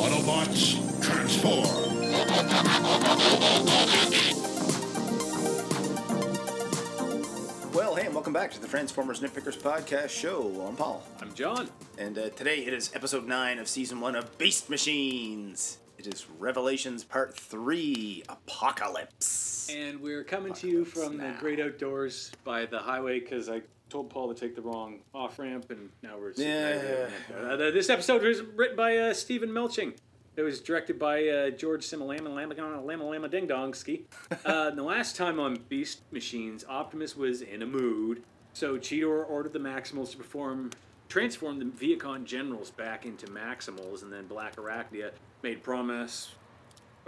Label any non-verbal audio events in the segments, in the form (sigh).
Autobots, transform! Well, hey, and welcome back to the Transformers Nitpickers podcast show. I'm Paul, I'm John. and uh, today it is episode nine of season one of Beast Machines. It is Revelations Part Three: Apocalypse. And we're coming to you from now. the great outdoors by the highway because I told Paul to take the wrong off ramp, and now we're. Yeah. Uh, the- this episode was written by uh, Steven Melching. It was directed by uh, George Simalama Lama Lama Lama Ding Dong Ski. Uh, the last time on Beast Machines, Optimus was in a mood, so Cheetor ordered the Maximals to perform transform the Vehicon Generals back into Maximals, and then Black Arachnia made promise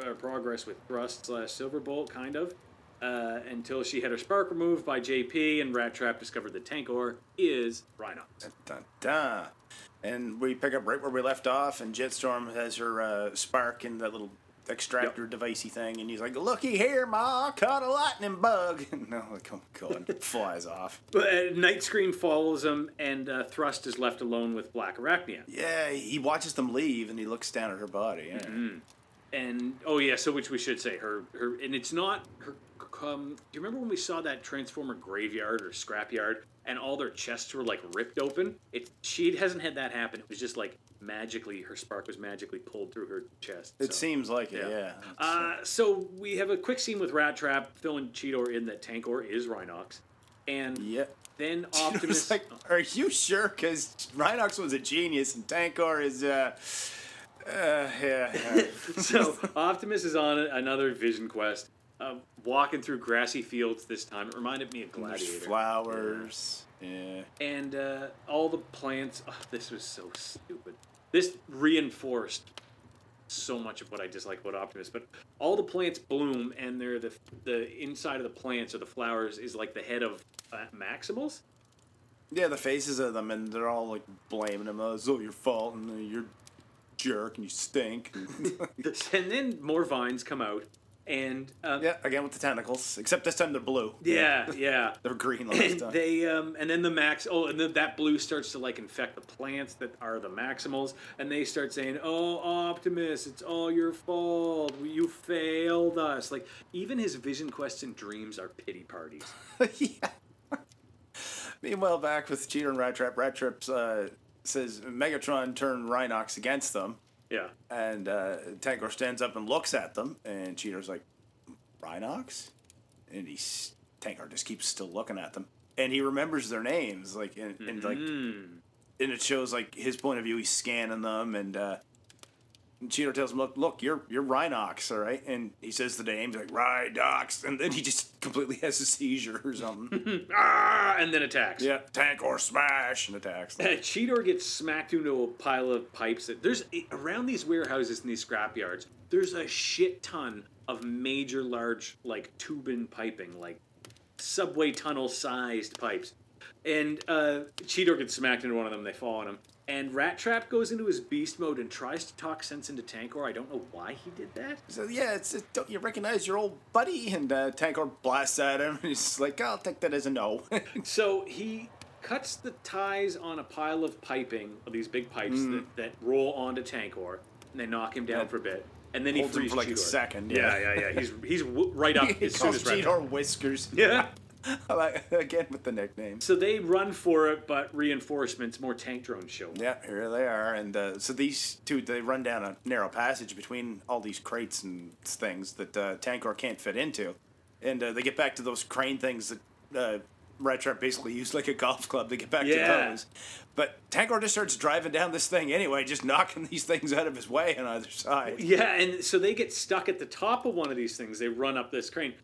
uh, progress with Thrust slash Silverbolt, kind of, uh, until she had her spark removed by JP, and Rat Trap discovered that Tankor is Rhinox. Dun, dun. And we pick up right where we left off, and Jetstorm has her uh, spark in that little extractor devicey thing, and he's like, "Looky here, ma, caught a lightning bug." (laughs) no, like, oh god, (laughs) flies off. But uh, Night Scream follows him, and uh, Thrust is left alone with Black Arachnia. Yeah, he watches them leave, and he looks down at her body. Yeah. Mm-hmm. And oh yeah, so which we should say her her, and it's not her. Um, do you remember when we saw that Transformer graveyard or scrapyard, and all their chests were like ripped open? It she hasn't had that happen. It was just like magically her spark was magically pulled through her chest. It so. seems like it, Yeah. yeah. Uh, so we have a quick scene with Rat Trap filling Cheetor in that Tankor is Rhinox, and yeah. then (laughs) Optimus. like, are you sure? Because Rhinox was a genius, and Tankor is, uh, uh, yeah. yeah. (laughs) so Optimus is on another Vision quest, uh, walking through grassy fields. This time, it reminded me of There's Gladiator. flowers. Yeah. and uh, all the plants. Oh, this was so stupid. This reinforced so much of what I dislike about Optimus. But all the plants bloom, and they're the the inside of the plants or the flowers is like the head of uh, Maximals. Yeah, the faces of them, and they're all like blaming him. Oh, it's all your fault, and uh, you're jerk, and you stink. (laughs) and then more vines come out, and um, yeah, again with the tentacles, except this time they're blue. yeah, yeah. (laughs) They're green last and time. they um and then the max oh and then that blue starts to like infect the plants that are the maximals and they start saying oh optimus it's all your fault you failed us like even his vision quests and dreams are pity parties (laughs) yeah. Meanwhile, back with Cheetor and Rat Trap, Rat Trap uh, says Megatron turned Rhinox against them, yeah and uh, Tankor stands up and looks at them, and Cheetor's like, Rhinox? And he's, Tankor just keeps still looking at them. And he remembers their names, like, and, and like, and it shows like his point of view. He's scanning them, and uh, and Cheetor tells him, "Look, look, you're you're Rhinox, all right." And he says the name, he's like Rhinox, and then he just completely has a seizure or something. (laughs) ah, and then attacks yeah, Tankor smash and attacks. Uh, (laughs) Cheetor gets smacked into a pile of pipes. That there's around these warehouses and these scrapyards. There's a shit ton of major, large, like tubing piping, like subway tunnel sized pipes. And uh, Cheetor gets smacked into one of them. They fall on him. And Rat Trap goes into his beast mode and tries to talk sense into Tankor. I don't know why he did that. So yeah, it's, it, don't you recognize your old buddy? And uh, Tankor blasts at him, and (laughs) he's like, "I'll take that as a no." (laughs) So he cuts the ties on a pile of piping, of these big pipes Mm. that, that roll onto Tankor, and they knock him down Yeah. for a bit. And then he Holds him frees for like a second, Yeah, yeah. yeah, yeah. He's he's w- right (laughs) up he as soon as Cheetor Whiskers. Yeah. (laughs) I like- again with the nickname. So they run for it, but reinforcements, more tank drones show. up. Yeah, here they are, and uh, so these two they run down a narrow passage between all these crates and things that uh, Tankor can't fit into, and uh, they get back to those crane things that uh, Trap basically (laughs) used like a golf club. They get back Yeah. to those, but Tankor just starts driving down this thing anyway, just (laughs) knocking these things out of his way on either side. Yeah, and so they get stuck at the top of one of these things. They run up this crane,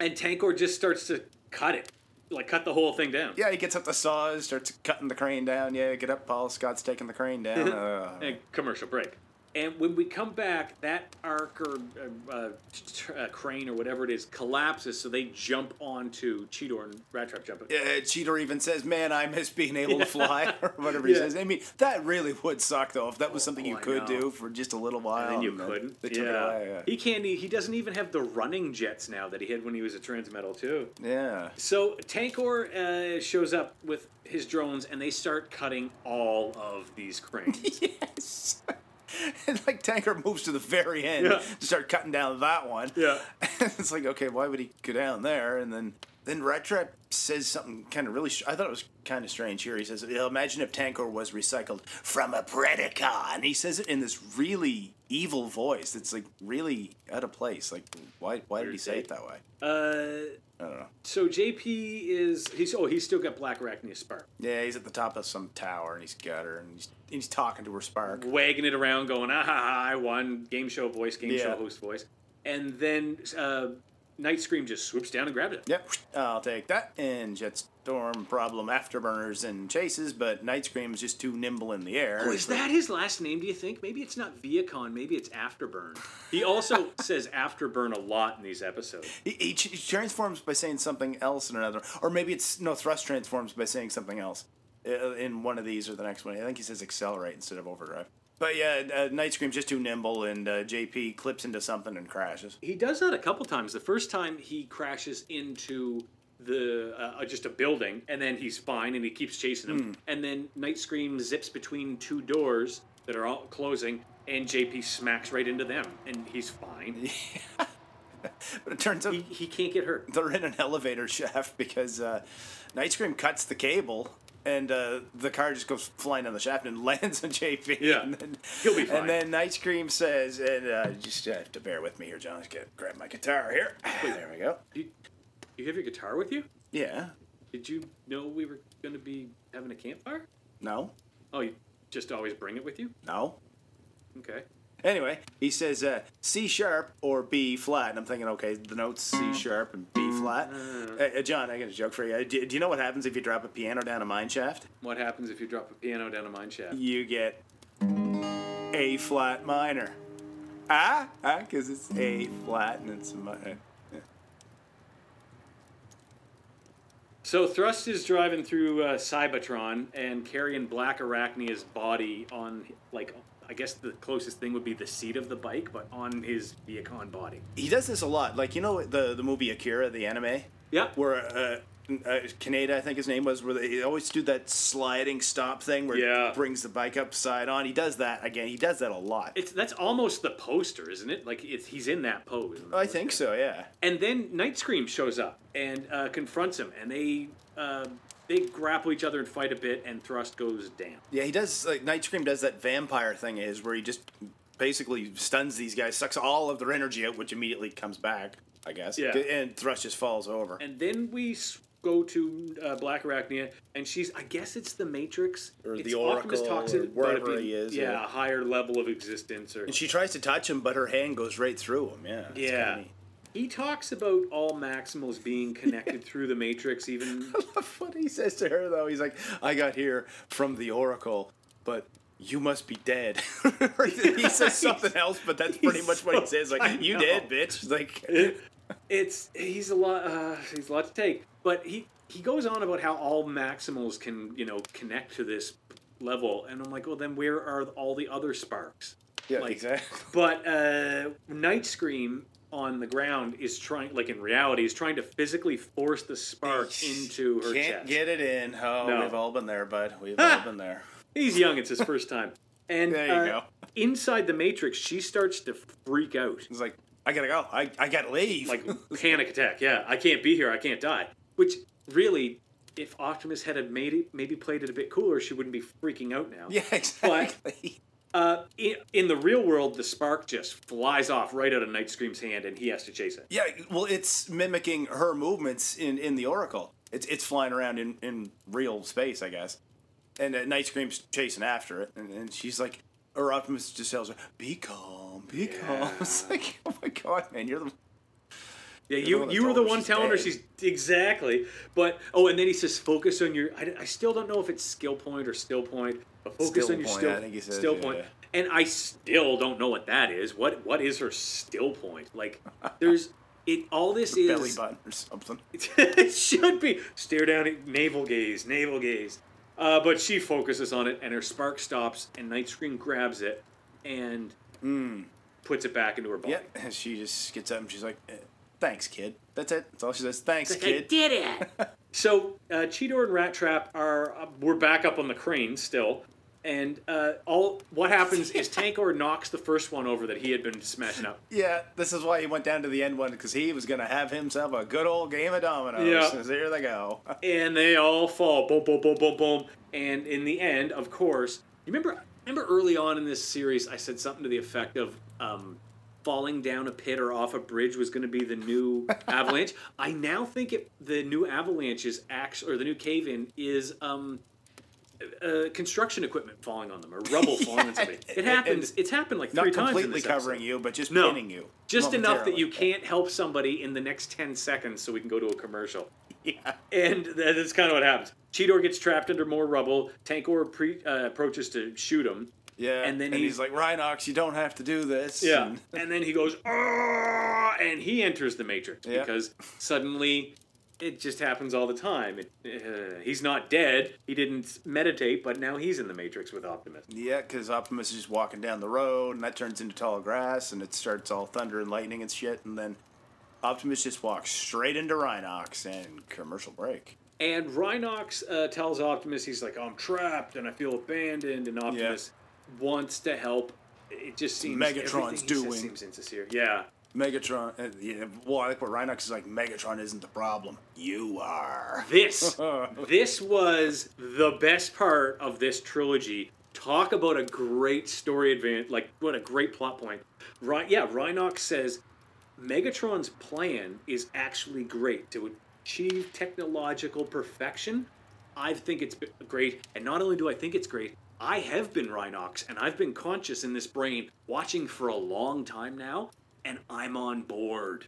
and Tankor just starts to cut it, like cut the whole thing down. Yeah, he gets up the saws, starts cutting the crane down. Yeah, get up, Paul. Scott's taking the crane down. Uh, (laughs) And commercial break. And when we come back, that arc or uh, uh, uh, crane or whatever it is collapses, so they jump onto Cheetor and Rat Trap jump. Yeah, Cheetor even says, "Man, I miss being able to fly," (laughs) or whatever he Yeah. says. I mean, that really would suck though if that was something you I could know. do for just a little while. And then you then couldn't. They took it yeah. away. Yeah. He can't. He doesn't even have the running jets now that he had when he was a Transmetal too. yeah. So Tankor uh, shows up with his drones, and they start cutting all of these cranes. (laughs) yes. (laughs) and like Tankor moves to the very end Yeah. to start cutting down that one. Yeah. (laughs) it's like okay, why would he go down there? And then then Rat Trap says something kind of really. Str- I thought it was kind of strange here. He says, "Imagine if Tankor was recycled from a Predacon." And he says it in this really evil voice. It's like really out of place. Like why? Why did he say it that way? Uh, I don't know. so JP is he's oh he's still got Black Arachnia Spark Yeah, he's at the top of some tower and he's got her and he's he's talking to her spark. wagging it around, going ah ha ha I won game show voice, game show host voice, and then uh, Night Scream just swoops down and grabs it. Yep, I'll take that. And Jetstorm problem afterburners and chases, but Night Scream is just too nimble in the air. Oh, is that his last name? Do you think? Maybe it's not Vehicon. Maybe it's Afterburn. He also (laughs) says Afterburn a lot in these episodes. He, he, he transforms by saying something else in another, or maybe it's no thrust transforms by saying something else uh, in one of these or the next one. I think he says accelerate instead of overdrive. But yeah, uh, Night Scream's just too nimble, and uh, JP clips into something and crashes. He does that a couple times. The first time he crashes into the uh, just a building, and then he's fine, and he keeps chasing him. And then Night Scream zips between two doors that are all closing, and JP smacks right into them, and he's fine. (laughs) But it turns out he, he can't get hurt. they're in an elevator shaft because uh, Night Scream cuts the cable. And uh, the car just goes flying down the shaft and (laughs) lands on JP. Yeah. and then, He'll be fine. And then Night Scream says, "And uh, just have to bear with me here, John. Just get grab my guitar here. (sighs) There we go. You, you have your guitar with you? Yeah. Did you know we were going to be having a campfire? No. Oh, you just always bring it with you? No. Okay. Anyway, he says uh, C sharp or B flat, and I'm thinking, okay, the notes C sharp and B flat. Uh, uh, John, I got a joke for you. Uh, Do, do you know what happens if you drop a piano down a mine shaft? What happens if you drop a piano down a mine shaft? You get A flat minor. Ah, ah, because it's A flat and it's a minor. So Thrust is driving through uh, Cybertron and carrying Black Arachnia's body on, like, I guess the closest thing would be the seat of the bike, but on his Vehicon body. He does this a lot. Like you know the the movie Akira, the anime. Yeah. Where uh, uh, Kaneda, I think his name was, where they always do that sliding stop thing where Yeah. he brings the bike upside on. He does that again. He does that a lot. It's that's almost the poster, isn't it? Like it's he's in that pose. I think so. Yeah. And then Night Scream shows up and uh, confronts him, and they uh, they grapple each other and fight a bit, and Thrust goes down. Yeah, he does. Like Night Scream does that vampire thing is where he just basically stuns these guys, sucks all of their energy out, which immediately comes back. I guess. Yeah. And Thrust just falls over. And then we go to uh, Black Arachnia, and she's, I guess it's the Matrix. Or It's the Optimus Oracle, talks or wherever being- he is, Yeah, yeah. a higher level of existence. Or And she tries to touch him, but her hand goes right through him. Yeah. Yeah. He talks about all Maximals being connected (laughs) through the Matrix, even. (laughs) I love what he says to her though, he's like, "I got here from the Oracle, but." You must be dead. (laughs) he says something else, but that's pretty He's much what he says. Like, you dead, bitch. Like, It's he's a lot. Uh, he's a lot to take, but he he goes on about how all Maximals can you know connect to this level, and I'm like, well, then where are all the other sparks? yeah, Like, exactly. But uh, Night Scream on the ground is trying, like in reality, is trying to physically force the spark into her Can't chest. get it in. Oh, No. we've all been there, bud. We've (laughs) all been there. He's young; it's his first time. And There you uh, go. Inside the Matrix, she starts to freak out, He's like, I gotta go. I, I gotta leave. like (laughs) panic attack. Yeah, I can't be here. I can't die. Which really, if Optimus had made it, maybe played it a bit cooler, she wouldn't be freaking out now. yeah, exactly. Uh, in, in the real world, the spark just flies off right out of Night Scream's hand, and he has to chase it. Yeah, well, it's mimicking her movements in, in the Oracle. It's it's flying around in, in real space, I guess. And uh, Night Scream's chasing after it, and, and she's like, or Optimus just tells her, "Be calm, be calm." (laughs) It's like, oh my god, man, you're the Yeah, you you were the one telling her she's exactly. But oh, and then he says, focus on your. I, I still don't know if it's skill point or still point, but focus Still on your point, still I think he says, still yeah, point. yeah. And I still don't know what that is. What what is her still point? Like, there's it. All this belly is. button or something. (laughs) it should be stare down at navel gaze, navel gaze. Uh, but she focuses on it, and her spark stops, and Night Scream grabs it and puts it back into her body. Yeah, and she just gets up and she's like, eh, "Thanks, kid." That's it. That's all she says. Thanks, Like, I kid. did it. (laughs) so uh, Cheetor and Rat Trap are uh, we're back up on the crane still, And uh, all what happens is (laughs) Tankor knocks the first one over that he had been smashing up. Yeah, this is why he went down to the end one because he was gonna have himself a good old game of dominoes. Yeah. So here they go. (laughs) and they all fall. Boom, boom, boom, boom, boom. And in the end, of course, you remember remember early on in this series, I said something to the effect of um, falling down a pit or off a bridge was going to be the new (laughs) avalanche. I now think it, the new avalanche is actually, or the new cave in is. Um, uh, construction equipment falling on them or rubble (laughs) falling on somebody. It happens. It's happened like Not three times. in completely covering you, but just No. pinning you. Just enough that you can't help somebody in the next 10 seconds so we can go to a commercial. (laughs) Yeah. And that is kind of what happens. Cheetor gets trapped under more rubble. Tankor pre- uh, approaches to shoot him. Yeah. And then he's, he's- like, Rhinox, you don't have to do this. Yeah. And- And then he goes, "Ah," and he enters the Matrix Yeah. because suddenly it just happens all the time. It, uh, he's not dead. He didn't meditate, but now he's in the Matrix with Optimus. Yeah, because Optimus is just walking down the road, and that turns into tall grass, and it starts all thunder and lightning and shit, and then Optimus just walks straight into Rhinox and commercial break. And Rhinox uh, tells Optimus, he's like, I'm trapped and I feel abandoned. And Optimus wants to help. It just seems Megatron's doing. seems insincere. Yeah. Megatron, uh, yeah, well, I like what Rhinox is like. Megatron isn't the problem. You are. (laughs) This this was the best part of this trilogy. Talk about a great story advance, like what a great plot point. Right? Yeah, Rhinox says Megatron's plan is actually great to achieve technological perfection. I think it's great, and not only do I think it's great, I have been Rhinox, and I've been conscious in this brain watching for a long time now, and I'm on board.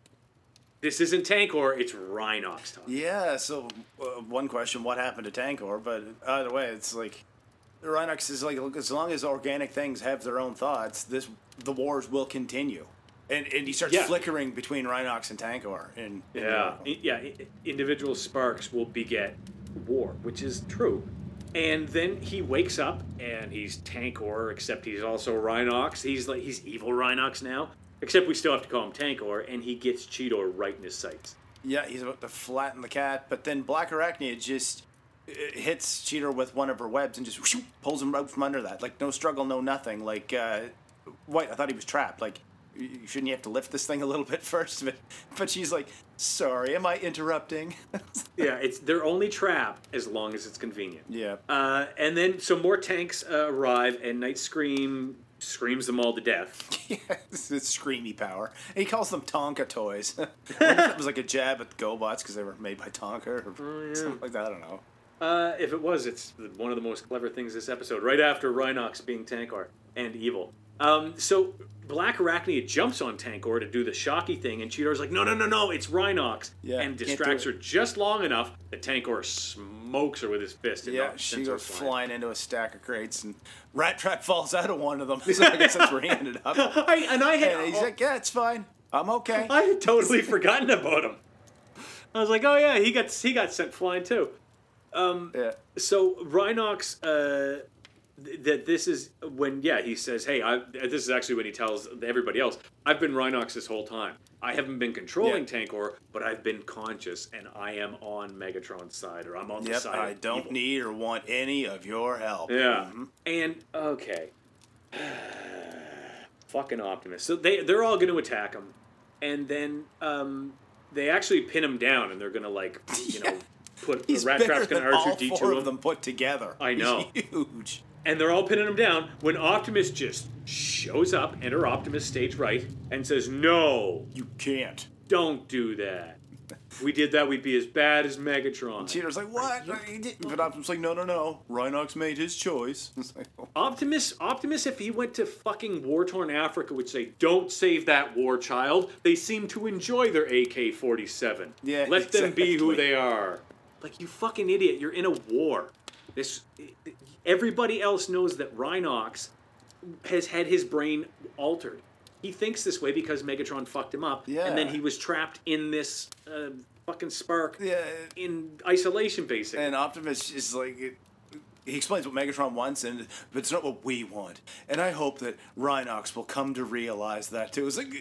This isn't Tankor, it's Rhinox time. Yeah, so uh, one question, what happened to Tankor? But either way, it's like Rhinox is like, look, as long as organic things have their own thoughts, this the wars will continue. And, and he starts Yeah. flickering between Rhinox and Tankor. And, Yeah, I- yeah. Individual sparks will beget war, which is true. And then he wakes up and he's Tankor, except he's also Rhinox. He's like he's evil Rhinox now, except we still have to call him Tankor, and he gets Cheetor right in his sights. Yeah, he's about to flatten the cat, but then Black Arachnia just uh, hits Cheetor with one of her webs and just whoosh, pulls him out from under that. Like, no struggle, no nothing. Like, uh, White, I thought he was trapped. Like, shouldn't you have to lift this thing a little bit (laughs) first? But, but she's like, sorry, am I interrupting? (laughs) Yeah, it's they're only trap as long as it's convenient. yeah. Uh, and then so more tanks uh, arrive, and Night Scream screams them all to death. (laughs) it's it's screamy power. And he calls them Tonka toys. I wonder if it (laughs) was like a jab at GoBots because they were made by Tonka or Oh, something like that. I don't know. Uh, if it was, it's one of the most clever things this episode. Right after Rhinox being Tankor and evil. Um, so Black Arachnia jumps on Tankor to do the shocky thing, and Cheetor's like, "No, no, no, no! It's Rhinox!" Yeah, and distracts her just long enough that Tankor smokes her with his fist. And Yeah, she goes flying. flying into a stack of crates, and Rat Trap falls out of one of them. (laughs) (laughs) So I guess that's where he ended up. (laughs) I, and I had, And he's like, "Yeah, it's fine. I'm okay." I had totally forgotten about him. I was like, "Oh yeah, he got he got sent flying too." Yeah. So Rhinox, uh, that this is when yeah he says, "Hey, I." This is actually when he tells everybody else, "I've been Rhinox this whole time. I haven't been controlling Yeah. Tankor, but I've been conscious, and I am on Megatron's side, or I'm on the side." I don't evil." need or want any of your help. Yeah, Mhm. and okay, (sighs) fucking Optimus. So they they're all going to attack him, and then um, they actually pin him down, and they're going to like you (laughs) know. Put He's the rat trap's going to all R2D2 four of them put together. I He's know. huge. And they're all pinning him down when Optimus just shows up, enter Optimus stage right, and says, "No, You can't. don't do that. If we did that, we'd be as bad as Megatron." Cheetor's like, "What?" He didn't. But Optimus like, "No, no, no. Rhinox made his choice." (laughs) It's like, oh. Optimus, Optimus, if he went to fucking war-torn Africa, would say, "Don't save that war child. They seem to enjoy their AK-47. Yeah, let them be who they are." Like you fucking idiot, you're in a war. This, everybody else knows that Rhinox has had his brain altered. He thinks this way because Megatron fucked him up, Yeah. and then he was trapped in this uh, fucking spark Yeah. in isolation, basically. And Optimus is like, it, he explains what Megatron wants, and but it's not what we want. And I hope that Rhinox will come to realize that too. It's like,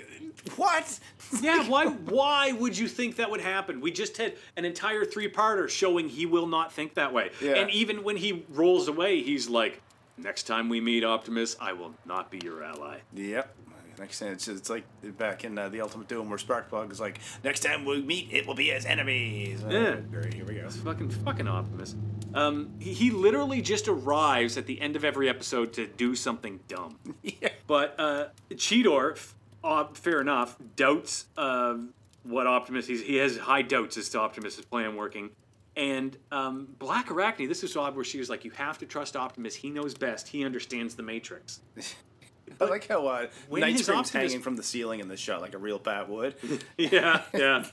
what? Yeah, (laughs) why why would you think that would happen? We just had an entire three-parter showing he will not think that way. Yeah. And even when he rolls away, he's like, Next time we meet, Optimus, I will not be your ally. Yep. Next time it's, it's like back in uh, the Ultimate Doom where Sparkplug is like, next time we meet, it will be as enemies. Yeah. great, here we go. It's Fucking fucking Optimus. Um, he, he literally just arrives at the end of every episode to do something dumb. (laughs) yeah. But uh, Cheetor, uh, fair enough, doubts uh, what Optimus. He's, he has high doubts as to Optimus' plan working. And um, Black Arachnia, this is odd where she was like, "You have to trust Optimus. He knows best. He understands the Matrix." (laughs) I like how uh, Night Scream's Optimus- hanging from the ceiling in this shot like a real bat would. (laughs) yeah, yeah.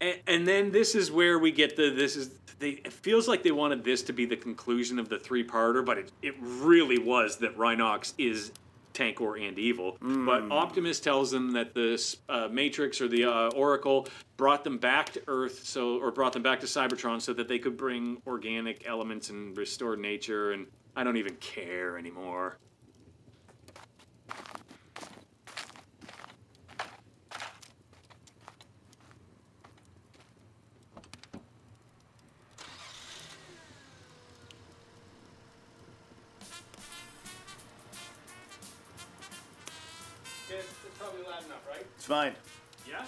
And, and then this is where we get the this is they it feels like they wanted this to be the conclusion of the three parter, but it, it really was that Rhinox is Tankor and evil. But Optimus tells them that the uh, Matrix or the uh, Oracle brought them back to Earth, so or brought them back to Cybertron, so that they could bring organic elements and restore nature. And I don't even care anymore. It's fine. Yeah.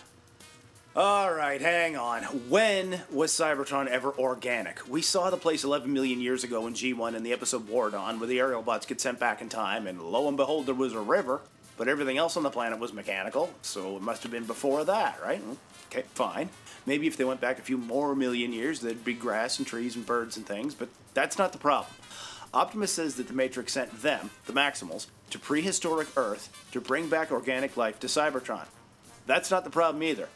All right, hang on. When was Cybertron ever organic? We saw the place 11 million years ago in G1 in the episode War Dawn, where the Aerialbots get sent back in time, and lo and behold, there was a river, but everything else on the planet was mechanical, so it must have been before that, right? Okay, fine. Maybe if they went back a few more million years, there'd be grass and trees and birds and things, but that's not the problem. Optimus says that the Matrix sent them, the Maximals, to prehistoric Earth to bring back organic life to Cybertron. That's not the problem either.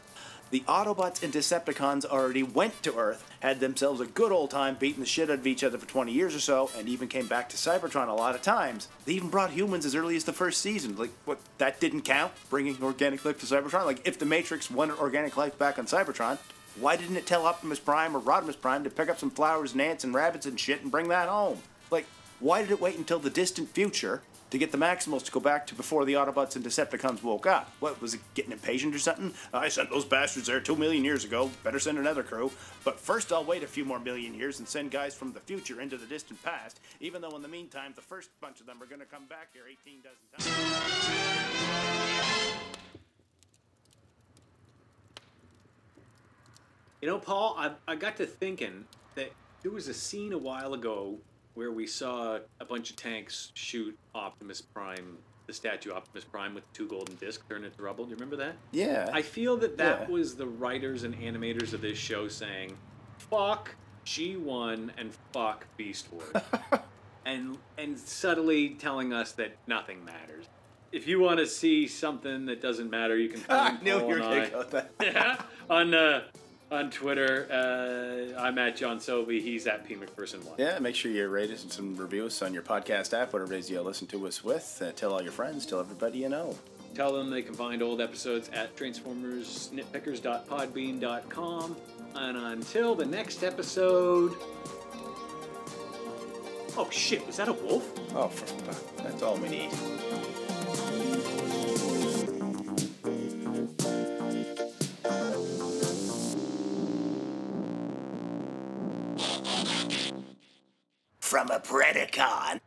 The Autobots and Decepticons already went to Earth, had themselves a good old time beating the shit out of each other for 20 years or so, and even came back to Cybertron a lot of times. They even brought humans as early as the first season. Like, what, that didn't count? Bringing organic life to Cybertron? Like, if the Matrix wanted organic life back on Cybertron, why didn't it tell Optimus Prime or Rodimus Prime to pick up some flowers and ants and rabbits and shit and bring that home? Like, why did it wait until the distant future to get the Maximals to go back to before the Autobots and Decepticons woke up? What, was it getting impatient or something? I sent those bastards there two million years ago. Better send another crew. But first, I'll wait a few more million years and send guys from the future into the distant past, even though in the meantime, the first bunch of them are going to come back here 18 dozen times. You know, Paul, I, I got to thinking that there was a scene a while ago where we saw a bunch of tanks shoot Optimus Prime, the statue Optimus Prime with two golden discs turn into rubble. Do you remember that? Yeah. I feel that that Yeah. was the writers and animators of this show saying, fuck G1 and fuck Beast Wars. (laughs) and, and subtly telling us that nothing matters. If you want to see something that doesn't matter, you can find (laughs) knew Paul you were and going to go that. (laughs) yeah, on uh, on Twitter. Uh, I'm at John Sobey. He's at P McPherson one. Yeah, make sure you rate us and some reviews on your podcast app, whatever it is you listen to us with. Uh, tell all your friends, tell everybody you know. Tell them they can find old episodes at transformersnitpickers.podbean.com. And until the next episode. Oh shit! Was that a wolf? Oh. That's all we need. From a Predacon.